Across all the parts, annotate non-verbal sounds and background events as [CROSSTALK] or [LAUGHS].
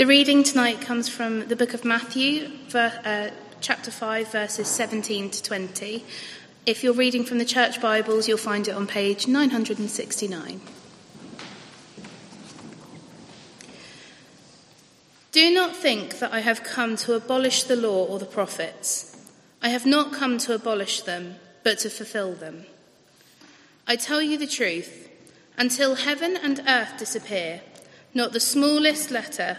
The reading tonight comes from the book of Matthew, uh, chapter 5, verses 17 to 20. If you're reading from the church Bibles, you'll find it on page 969. Do not think that I have come to abolish the law or the prophets. I have not come to abolish them, but to fulfill them. I tell you the truth, until heaven and earth disappear, not the smallest letter,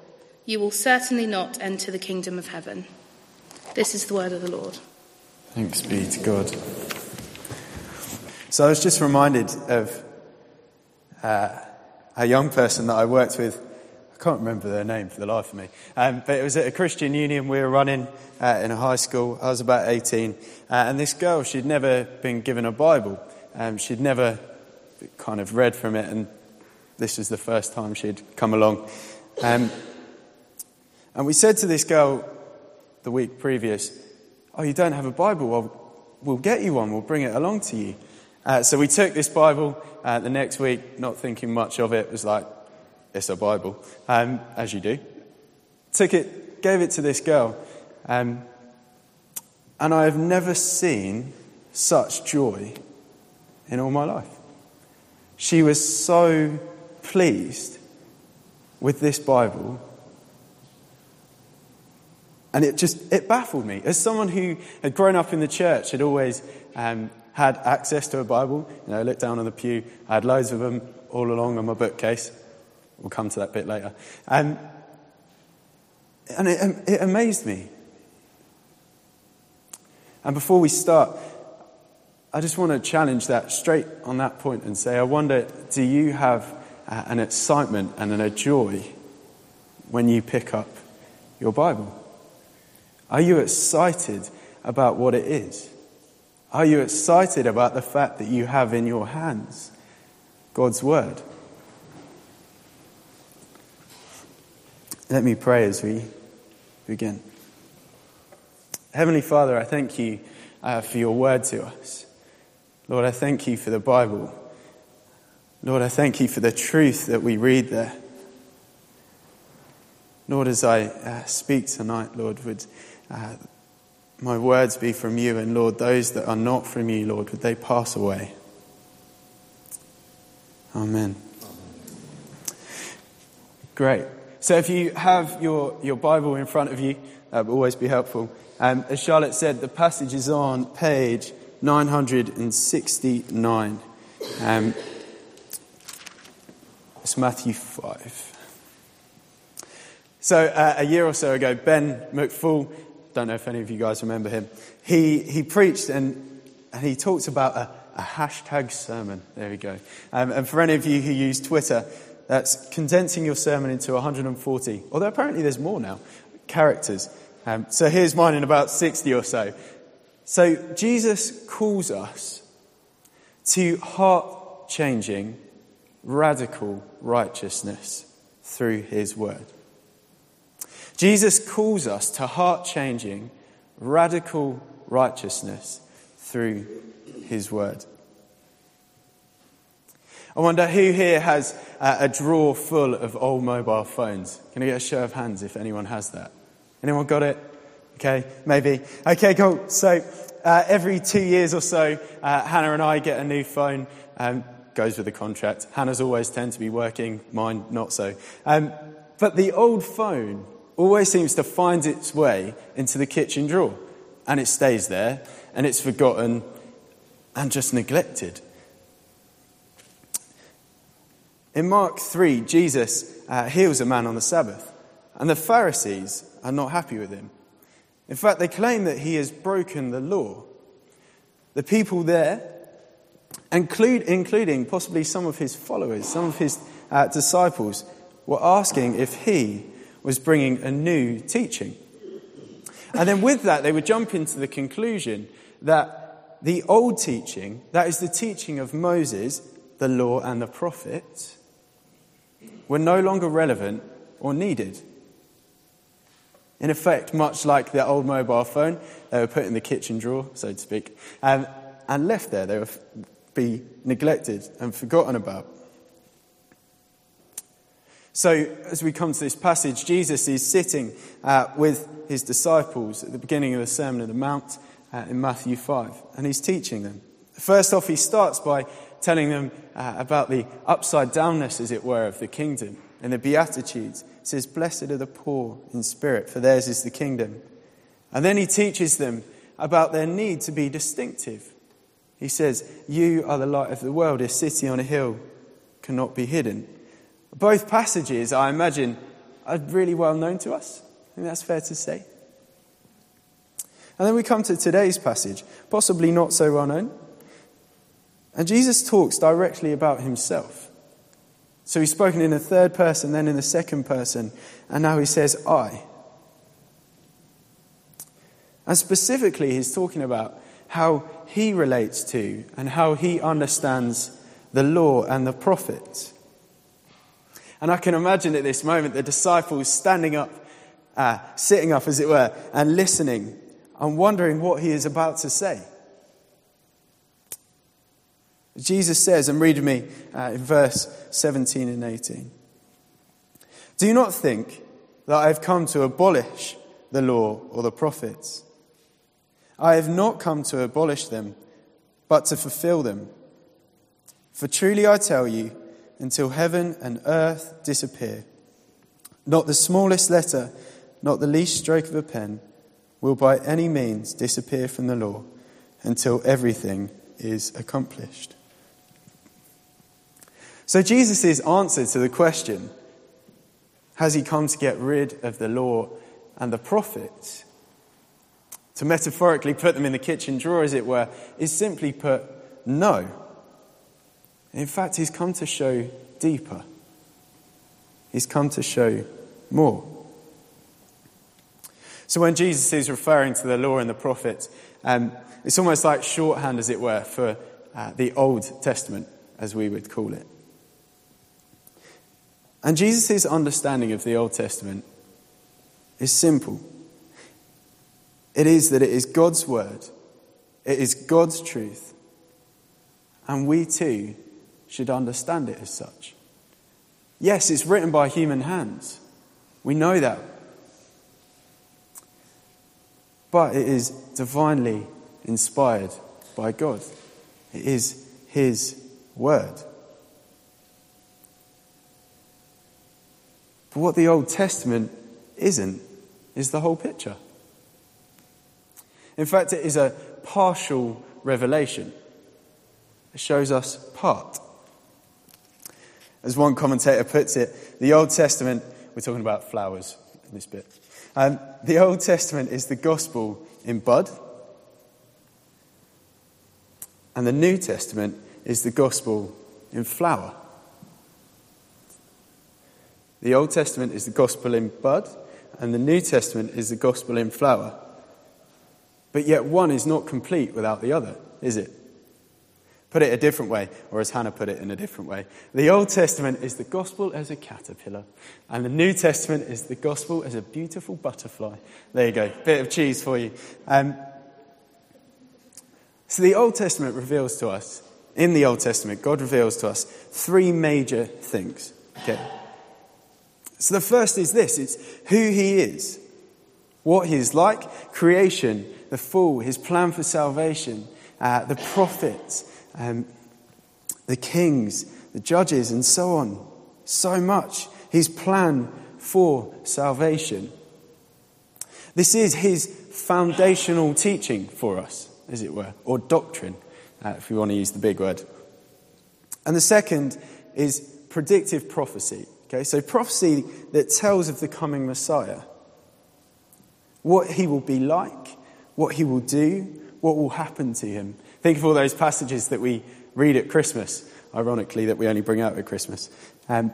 you will certainly not enter the kingdom of heaven. This is the word of the Lord. Thanks be to God. So I was just reminded of uh, a young person that I worked with. I can't remember their name for the life of me. Um, but it was at a Christian union we were running uh, in a high school. I was about 18. Uh, and this girl, she'd never been given a Bible. Um, she'd never kind of read from it. And this was the first time she'd come along. Um, and we said to this girl the week previous, Oh, you don't have a Bible? Well, we'll get you one. We'll bring it along to you. Uh, so we took this Bible uh, the next week, not thinking much of it. It was like, it's a Bible, um, as you do. Took it, gave it to this girl. Um, and I have never seen such joy in all my life. She was so pleased with this Bible and it just, it baffled me. As someone who had grown up in the church, had always um, had access to a Bible, you know, I looked down on the pew, I had loads of them all along on my bookcase. We'll come to that bit later. Um, and it, it amazed me. And before we start, I just want to challenge that straight on that point and say, I wonder, do you have uh, an excitement and a joy when you pick up your Bible? Are you excited about what it is? Are you excited about the fact that you have in your hands God's Word? Let me pray as we begin. Heavenly Father, I thank you uh, for your word to us. Lord, I thank you for the Bible. Lord, I thank you for the truth that we read there. Lord, as I uh, speak tonight, Lord, would uh, my words be from you, and Lord, those that are not from you, Lord, would they pass away? Amen. Great. So if you have your, your Bible in front of you, that would always be helpful. Um, as Charlotte said, the passage is on page 969. Um, it's Matthew 5. So uh, a year or so ago, Ben McFall don't know if any of you guys remember him. He, he preached and, and he talked about a, a hashtag sermon. There we go. Um, and for any of you who use Twitter, that's condensing your sermon into 140, although apparently there's more now, characters. Um, so here's mine in about 60 or so. So Jesus calls us to heart changing, radical righteousness through his word. Jesus calls us to heart changing, radical righteousness through his word. I wonder who here has a drawer full of old mobile phones. Can I get a show of hands if anyone has that? Anyone got it? Okay, maybe. Okay, cool. So uh, every two years or so, uh, Hannah and I get a new phone. Um, goes with the contract. Hannah's always tend to be working, mine not so. Um, but the old phone always seems to find its way into the kitchen drawer. And it stays there, and it's forgotten and just neglected. In Mark 3, Jesus uh, heals a man on the Sabbath, and the Pharisees are not happy with him. In fact, they claim that he has broken the law. The people there, include, including possibly some of his followers, some of his uh, disciples, were asking if he was bringing a new teaching. And then with that, they would jump into the conclusion that the old teaching, that is the teaching of Moses, the law, and the prophets, were no longer relevant or needed. In effect, much like the old mobile phone, they were put in the kitchen drawer, so to speak, and, and left there. They would be neglected and forgotten about. So, as we come to this passage, Jesus is sitting uh, with his disciples at the beginning of the Sermon on the Mount uh, in Matthew 5, and he's teaching them. First off, he starts by telling them uh, about the upside downness, as it were, of the kingdom and the Beatitudes. He says, Blessed are the poor in spirit, for theirs is the kingdom. And then he teaches them about their need to be distinctive. He says, You are the light of the world. A city on a hill cannot be hidden. Both passages, I imagine, are really well known to us. I think that's fair to say. And then we come to today's passage, possibly not so well known. And Jesus talks directly about himself. So he's spoken in the third person, then in the second person, and now he says, I. And specifically, he's talking about how he relates to and how he understands the law and the prophets. And I can imagine at this moment the disciples standing up, uh, sitting up, as it were, and listening and wondering what he is about to say. Jesus says, and read me uh, in verse 17 and 18 Do not think that I have come to abolish the law or the prophets. I have not come to abolish them, but to fulfill them. For truly I tell you, until heaven and earth disappear. Not the smallest letter, not the least stroke of a pen, will by any means disappear from the law until everything is accomplished. So, Jesus' answer to the question has he come to get rid of the law and the prophets? To metaphorically put them in the kitchen drawer, as it were, is simply put, no. In fact, he's come to show deeper. He's come to show more. So when Jesus is referring to the law and the prophets, um, it's almost like shorthand, as it were, for uh, the Old Testament, as we would call it. And Jesus' understanding of the Old Testament is simple it is that it is God's word, it is God's truth, and we too should understand it as such. Yes, it's written by human hands. We know that. But it is divinely inspired by God. It is His word. But what the Old Testament isn't is the whole picture. In fact, it is a partial revelation. It shows us part. As one commentator puts it, the Old Testament, we're talking about flowers in this bit. Um, the Old Testament is the gospel in bud, and the New Testament is the gospel in flower. The Old Testament is the gospel in bud, and the New Testament is the gospel in flower. But yet, one is not complete without the other, is it? Put it a different way, or as Hannah put it in a different way. The Old Testament is the gospel as a caterpillar, and the New Testament is the gospel as a beautiful butterfly. There you go, bit of cheese for you. Um, so the Old Testament reveals to us, in the Old Testament, God reveals to us three major things. Okay. So the first is this it's who He is, what He is like, creation, the fall, His plan for salvation, uh, the prophets, um, the kings, the judges, and so on. So much. His plan for salvation. This is his foundational teaching for us, as it were, or doctrine, uh, if we want to use the big word. And the second is predictive prophecy. Okay, so prophecy that tells of the coming Messiah, what he will be like, what he will do, what will happen to him. Think of all those passages that we read at Christmas, ironically, that we only bring out at Christmas. Um,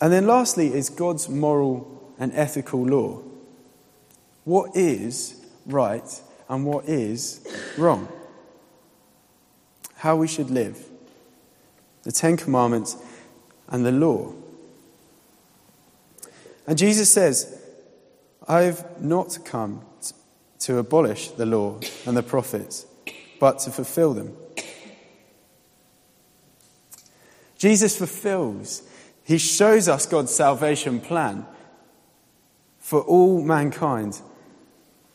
and then lastly is God's moral and ethical law. What is right and what is wrong? How we should live. The Ten Commandments and the law. And Jesus says, I've not come to abolish the law and the prophets, but to fulfill them. Jesus fulfills, he shows us God's salvation plan for all mankind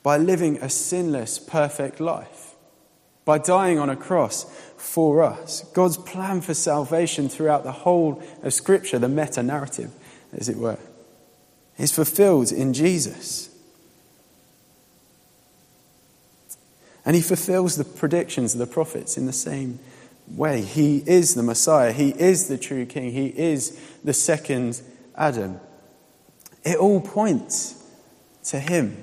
by living a sinless, perfect life, by dying on a cross for us. God's plan for salvation throughout the whole of Scripture, the meta narrative, as it were, is fulfilled in Jesus. And he fulfills the predictions of the prophets in the same way. He is the Messiah. He is the true King. He is the second Adam. It all points to him.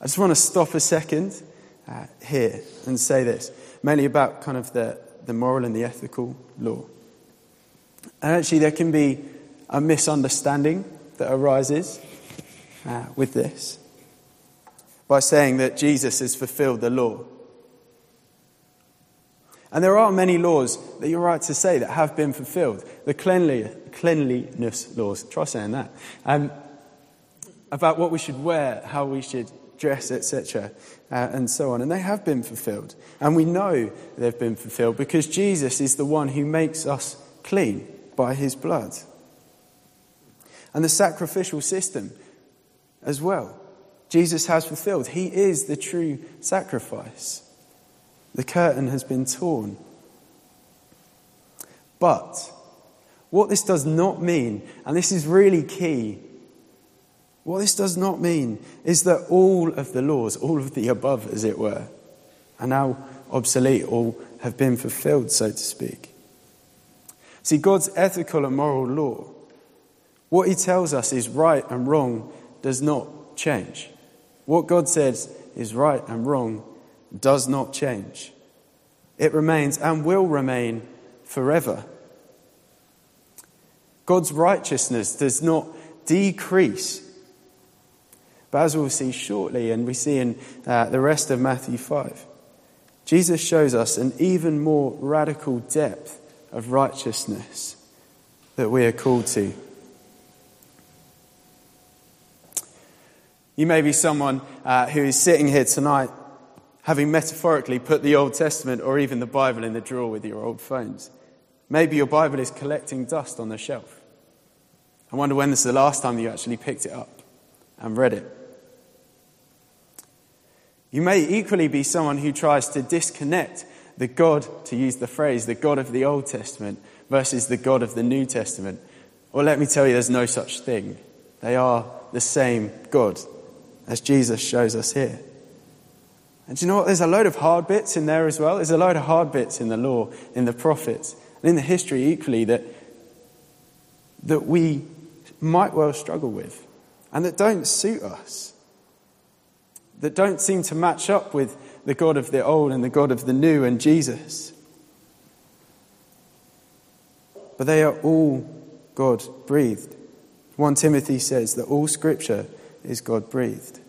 I just want to stop a second uh, here and say this, mainly about kind of the, the moral and the ethical law. And actually, there can be a misunderstanding that arises uh, with this by saying that Jesus has fulfilled the law. And there are many laws that you're right to say that have been fulfilled. The cleanliness laws, try saying that, um, about what we should wear, how we should dress, etc., uh, and so on. And they have been fulfilled. And we know they've been fulfilled because Jesus is the one who makes us clean by his blood. And the sacrificial system as well. Jesus has fulfilled. He is the true sacrifice. The curtain has been torn. But what this does not mean, and this is really key, what this does not mean is that all of the laws, all of the above, as it were, are now obsolete or have been fulfilled, so to speak. See, God's ethical and moral law, what He tells us is right and wrong, does not change. What God says is right and wrong does not change. It remains and will remain forever. God's righteousness does not decrease. But as we'll see shortly, and we see in uh, the rest of Matthew 5, Jesus shows us an even more radical depth of righteousness that we are called to. You may be someone uh, who is sitting here tonight having metaphorically put the Old Testament or even the Bible in the drawer with your old phones. Maybe your Bible is collecting dust on the shelf. I wonder when this is the last time you actually picked it up and read it. You may equally be someone who tries to disconnect the God, to use the phrase, the God of the Old Testament versus the God of the New Testament. Well, let me tell you, there's no such thing. They are the same God as Jesus shows us here. And do you know what? There's a load of hard bits in there as well. There's a load of hard bits in the law, in the prophets, and in the history equally that, that we might well struggle with and that don't suit us, that don't seem to match up with the God of the old and the God of the new and Jesus. But they are all God breathed. 1 Timothy says that all scripture is God breathed.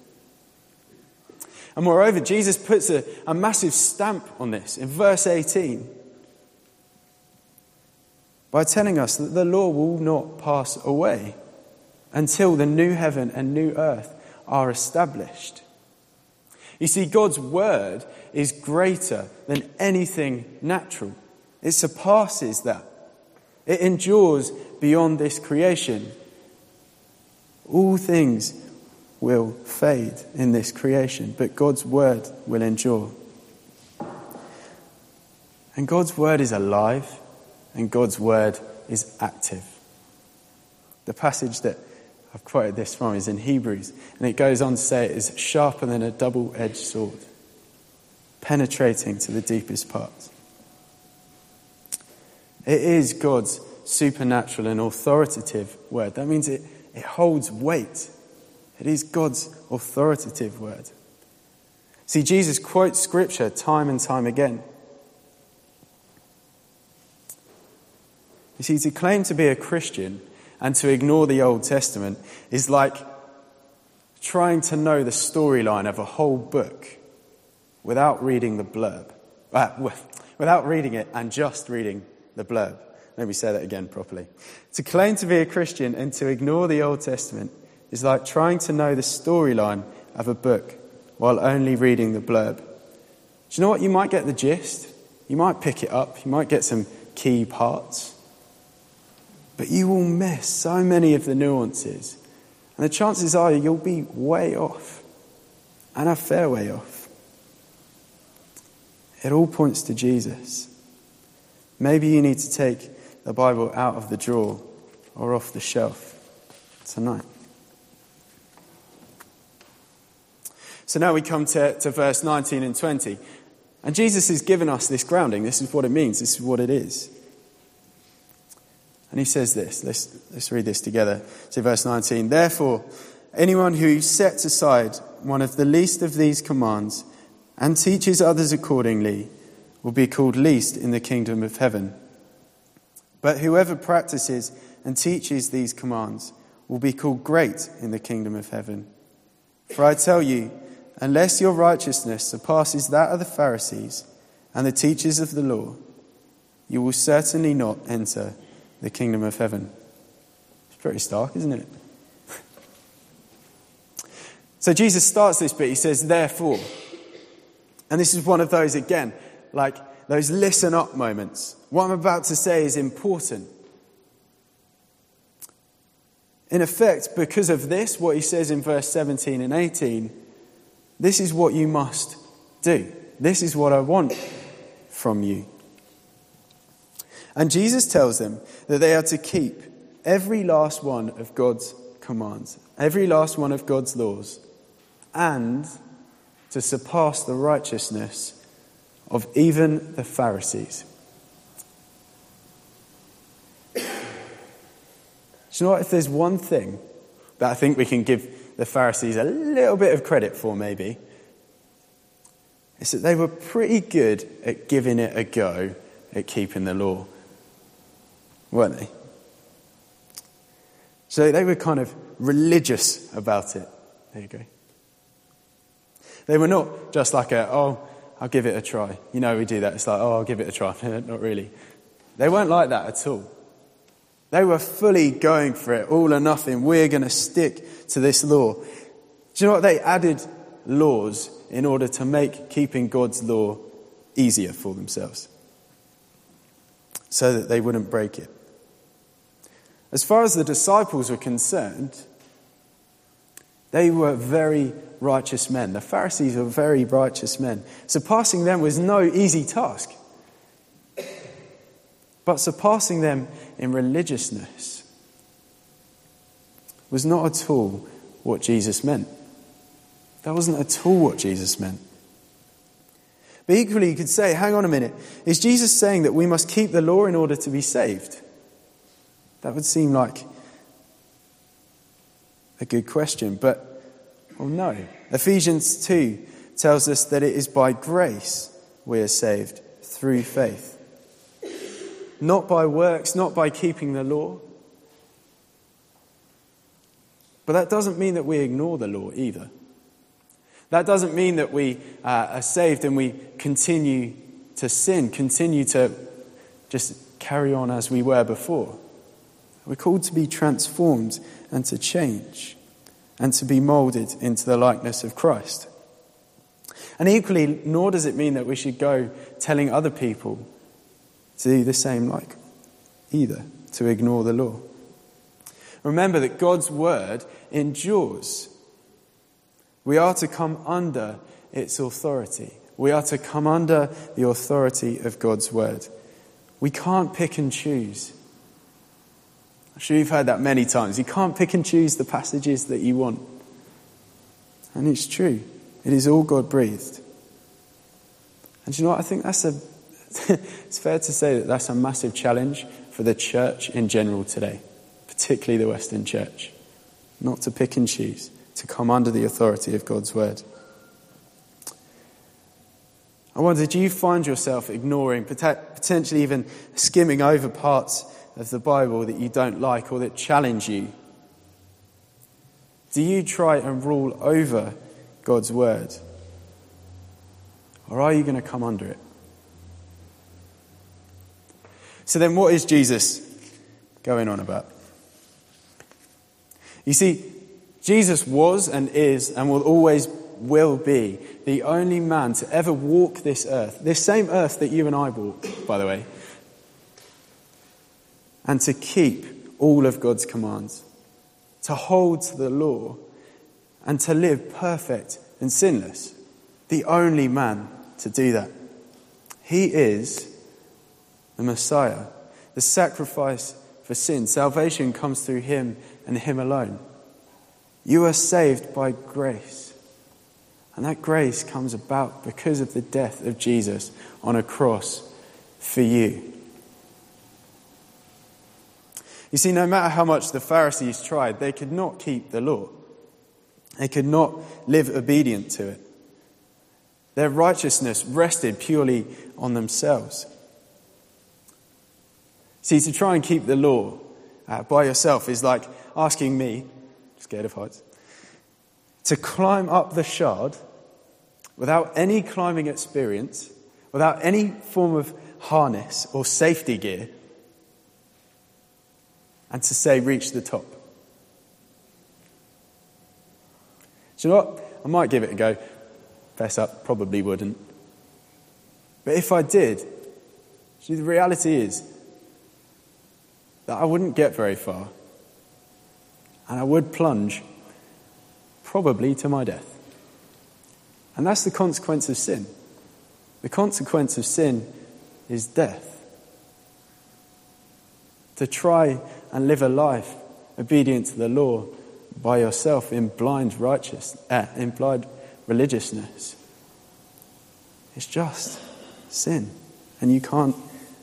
And moreover, Jesus puts a, a massive stamp on this in verse 18 by telling us that the law will not pass away until the new heaven and new earth are established. You see, God's word is greater than anything natural, it surpasses that, it endures beyond this creation. All things will fade in this creation, but God's word will endure. And God's word is alive, and God's word is active. The passage that I've quoted this from is in Hebrews, and it goes on to say it is sharper than a double edged sword, penetrating to the deepest parts. It is God's supernatural and authoritative word. That means it, it holds weight it is God's authoritative word. See, Jesus quotes scripture time and time again. You see, to claim to be a Christian and to ignore the Old Testament is like trying to know the storyline of a whole book without reading the blurb. Uh, without reading it and just reading the blurb. Let me say that again properly. To claim to be a Christian and to ignore the Old Testament is like trying to know the storyline of a book while only reading the blurb. Do you know what? You might get the gist, you might pick it up, you might get some key parts, but you will miss so many of the nuances. And the chances are you'll be way off, and a fair way off. It all points to Jesus. Maybe you need to take the Bible out of the drawer or off the shelf tonight. So now we come to, to verse 19 and 20. And Jesus has given us this grounding. This is what it means, this is what it is. And he says this. Let's, let's read this together. So, verse 19. Therefore, anyone who sets aside one of the least of these commands and teaches others accordingly will be called least in the kingdom of heaven. But whoever practices and teaches these commands will be called great in the kingdom of heaven. For I tell you, unless your righteousness surpasses that of the Pharisees and the teachers of the law, you will certainly not enter the kingdom of heaven. It's pretty stark, isn't it? [LAUGHS] so Jesus starts this bit, he says, therefore. And this is one of those, again, like those listen up moments. What I'm about to say is important. In effect, because of this, what he says in verse 17 and 18, this is what you must do. This is what I want from you. And Jesus tells them that they are to keep every last one of God's commands, every last one of God's laws, and to surpass the righteousness of even the Pharisees. Do you know what? If there's one thing that I think we can give the Pharisees a little bit of credit for, maybe, it's that they were pretty good at giving it a go at keeping the law weren't they? So they were kind of religious about it. There you go. They were not just like a, oh, I'll give it a try. You know, we do that. It's like, oh, I'll give it a try. [LAUGHS] not really. They weren't like that at all. They were fully going for it, all or nothing. We're going to stick to this law. Do you know what? They added laws in order to make keeping God's law easier for themselves so that they wouldn't break it. As far as the disciples were concerned, they were very righteous men. The Pharisees were very righteous men. Surpassing them was no easy task. But surpassing them in religiousness was not at all what Jesus meant. That wasn't at all what Jesus meant. But equally, you could say, hang on a minute, is Jesus saying that we must keep the law in order to be saved? That would seem like a good question, but, well, no. Ephesians 2 tells us that it is by grace we are saved through faith. Not by works, not by keeping the law. But that doesn't mean that we ignore the law either. That doesn't mean that we uh, are saved and we continue to sin, continue to just carry on as we were before. We're called to be transformed and to change and to be molded into the likeness of Christ. And equally, nor does it mean that we should go telling other people to do the same like either, to ignore the law. Remember that God's word endures. We are to come under its authority. We are to come under the authority of God's word. We can't pick and choose. I'm sure you've heard that many times. You can't pick and choose the passages that you want. And it's true. It is all God breathed. And you know what? I think that's a, [LAUGHS] it's fair to say that that's a massive challenge for the church in general today, particularly the Western church. Not to pick and choose, to come under the authority of God's word. I wonder, do you find yourself ignoring, potentially even skimming over parts of the Bible that you don't like or that challenge you? Do you try and rule over God's word? Or are you going to come under it? So then, what is Jesus going on about? You see, Jesus was and is and will always will be the only man to ever walk this earth, this same earth that you and I walk, by the way, and to keep all of God's commands, to hold to the law, and to live perfect and sinless. The only man to do that. He is the Messiah, the sacrifice for sin. Salvation comes through him and him alone. You are saved by grace. And that grace comes about because of the death of Jesus on a cross for you. You see, no matter how much the Pharisees tried, they could not keep the law. They could not live obedient to it. Their righteousness rested purely on themselves. See, to try and keep the law uh, by yourself is like asking me, scared of heights, to climb up the shard without any climbing experience, without any form of harness or safety gear, and to say, reach the top. Do you know what? I might give it a go. Fess up, probably wouldn't. But if I did, see, the reality is that I wouldn't get very far. And I would plunge, probably to my death. And that's the consequence of sin. The consequence of sin is death. To try and live a life obedient to the law by yourself in blind righteousness, uh, in blind religiousness, it's just sin, and you can't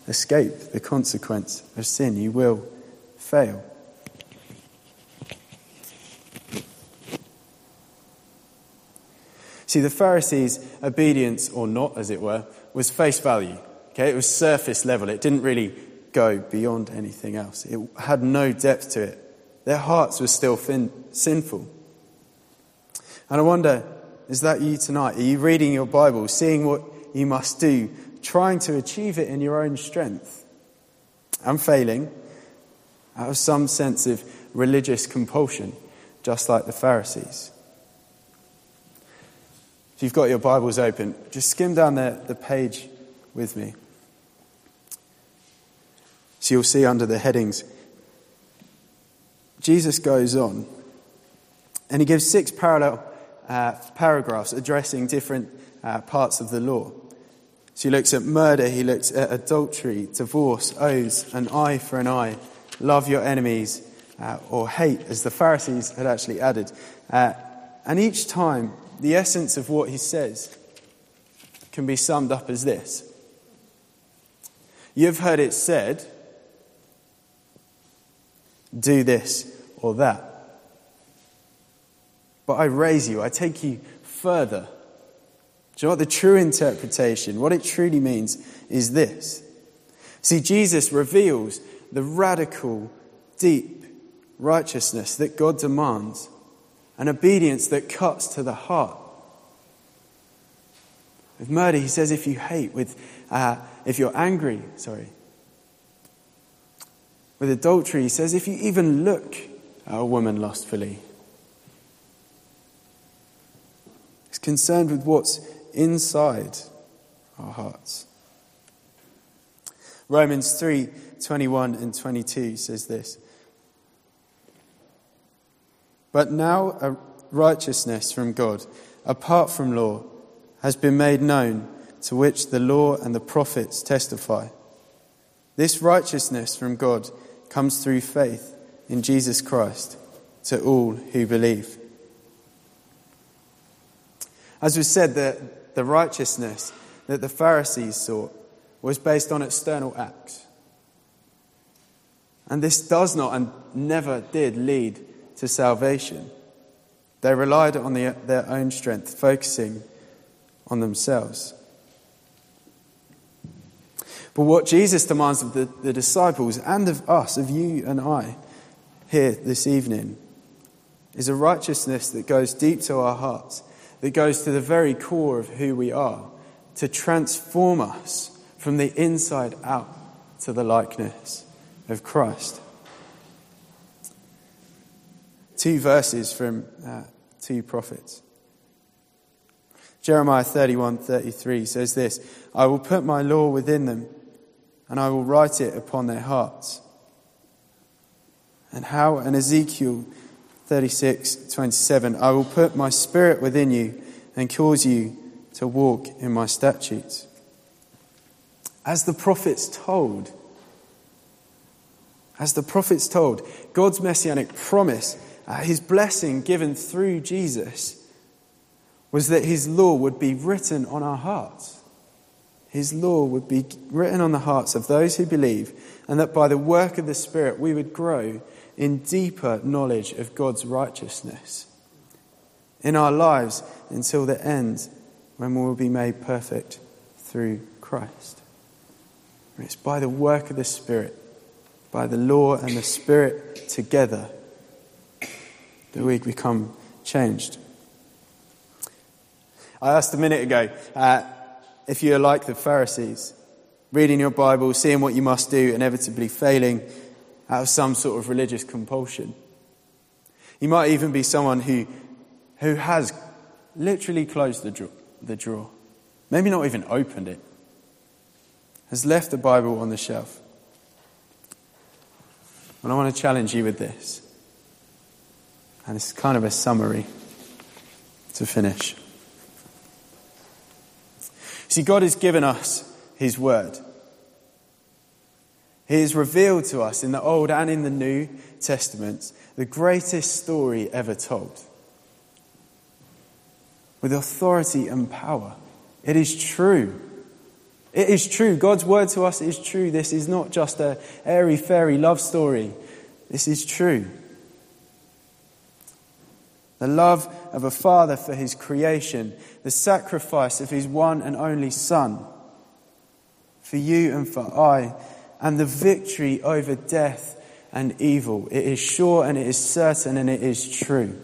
escape the consequence of sin. You will fail. See, the Pharisees' obedience, or not, as it were, was face value. Okay, it was surface level. It didn't really go beyond anything else. It had no depth to it. Their hearts were still fin- sinful. And I wonder, is that you tonight? Are you reading your Bible, seeing what you must do, trying to achieve it in your own strength? And failing out of some sense of religious compulsion, just like the Pharisees. If you've got your Bibles open, just skim down the, the page with me. So you'll see under the headings, Jesus goes on and he gives six parallel uh, paragraphs addressing different uh, parts of the law. He looks at murder, he looks at adultery, divorce, oaths, an eye for an eye, love your enemies, uh, or hate, as the Pharisees had actually added. Uh, and each time, the essence of what he says can be summed up as this You've heard it said, do this or that. But I raise you, I take you further. Do you know what the true interpretation, what it truly means, is this? See, Jesus reveals the radical, deep righteousness that God demands, an obedience that cuts to the heart. With murder, he says, if you hate, with, uh, if you're angry, sorry, with adultery, he says, if you even look at a woman lustfully, he's concerned with what's inside our hearts. Romans 3 21 and 22 says this. But now a righteousness from God, apart from law, has been made known, to which the law and the prophets testify. This righteousness from God comes through faith in Jesus Christ to all who believe. As we said, the, the righteousness that the Pharisees sought was based on external acts. And this does not and never did lead to salvation. They relied on the, their own strength, focusing on themselves. But what Jesus demands of the, the disciples and of us, of you and I, here this evening, is a righteousness that goes deep to our hearts, that goes to the very core of who we are, to transform us from the inside out to the likeness of Christ. Two verses from uh, two prophets. Jeremiah 31:33 says this, I will put my law within them and I will write it upon their hearts. And how and Ezekiel 36:27 I will put my spirit within you and cause you to walk in my statutes. As the prophets told, as the prophets told, God's messianic promise, uh, his blessing given through Jesus, was that his law would be written on our hearts. His law would be written on the hearts of those who believe, and that by the work of the Spirit we would grow in deeper knowledge of God's righteousness in our lives until the end when we will be made perfect through Christ. It's by the work of the Spirit by the law and the Spirit together that we become changed. I asked a minute ago uh, if you're like the Pharisees, reading your Bible, seeing what you must do, inevitably failing out of some sort of religious compulsion. You might even be someone who, who has literally closed the the drawer, maybe not even opened it, has left the Bible on the shelf. And I want to challenge you with this. And it's kind of a summary to finish. See, God has given us His Word. He has revealed to us in the Old and in the New Testaments the greatest story ever told. With authority and power. It is true. It is true. God's word to us is true. This is not just a airy fairy love story. This is true. The love of a father for his creation, the sacrifice of his one and only son for you and for I, and the victory over death and evil. It is sure and it is certain and it is true.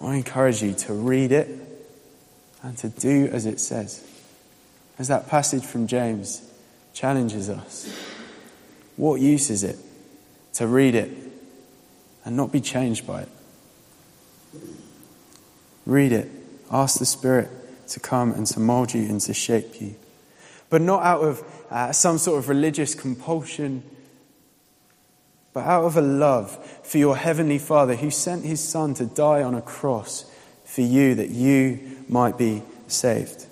I encourage you to read it and to do as it says. As that passage from James challenges us. What use is it to read it and not be changed by it? Read it. Ask the Spirit to come and to mold you and to shape you. But not out of uh, some sort of religious compulsion but out of a love for your heavenly Father who sent his Son to die on a cross for you that you might be saved.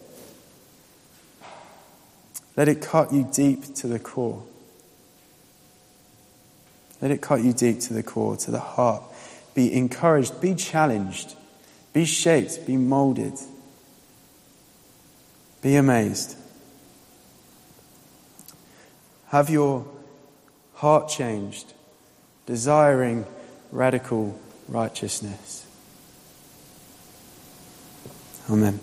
Let it cut you deep to the core. Let it cut you deep to the core, to the heart. Be encouraged, be challenged, be shaped, be molded, be amazed. Have your heart changed desiring radical righteousness. Amen.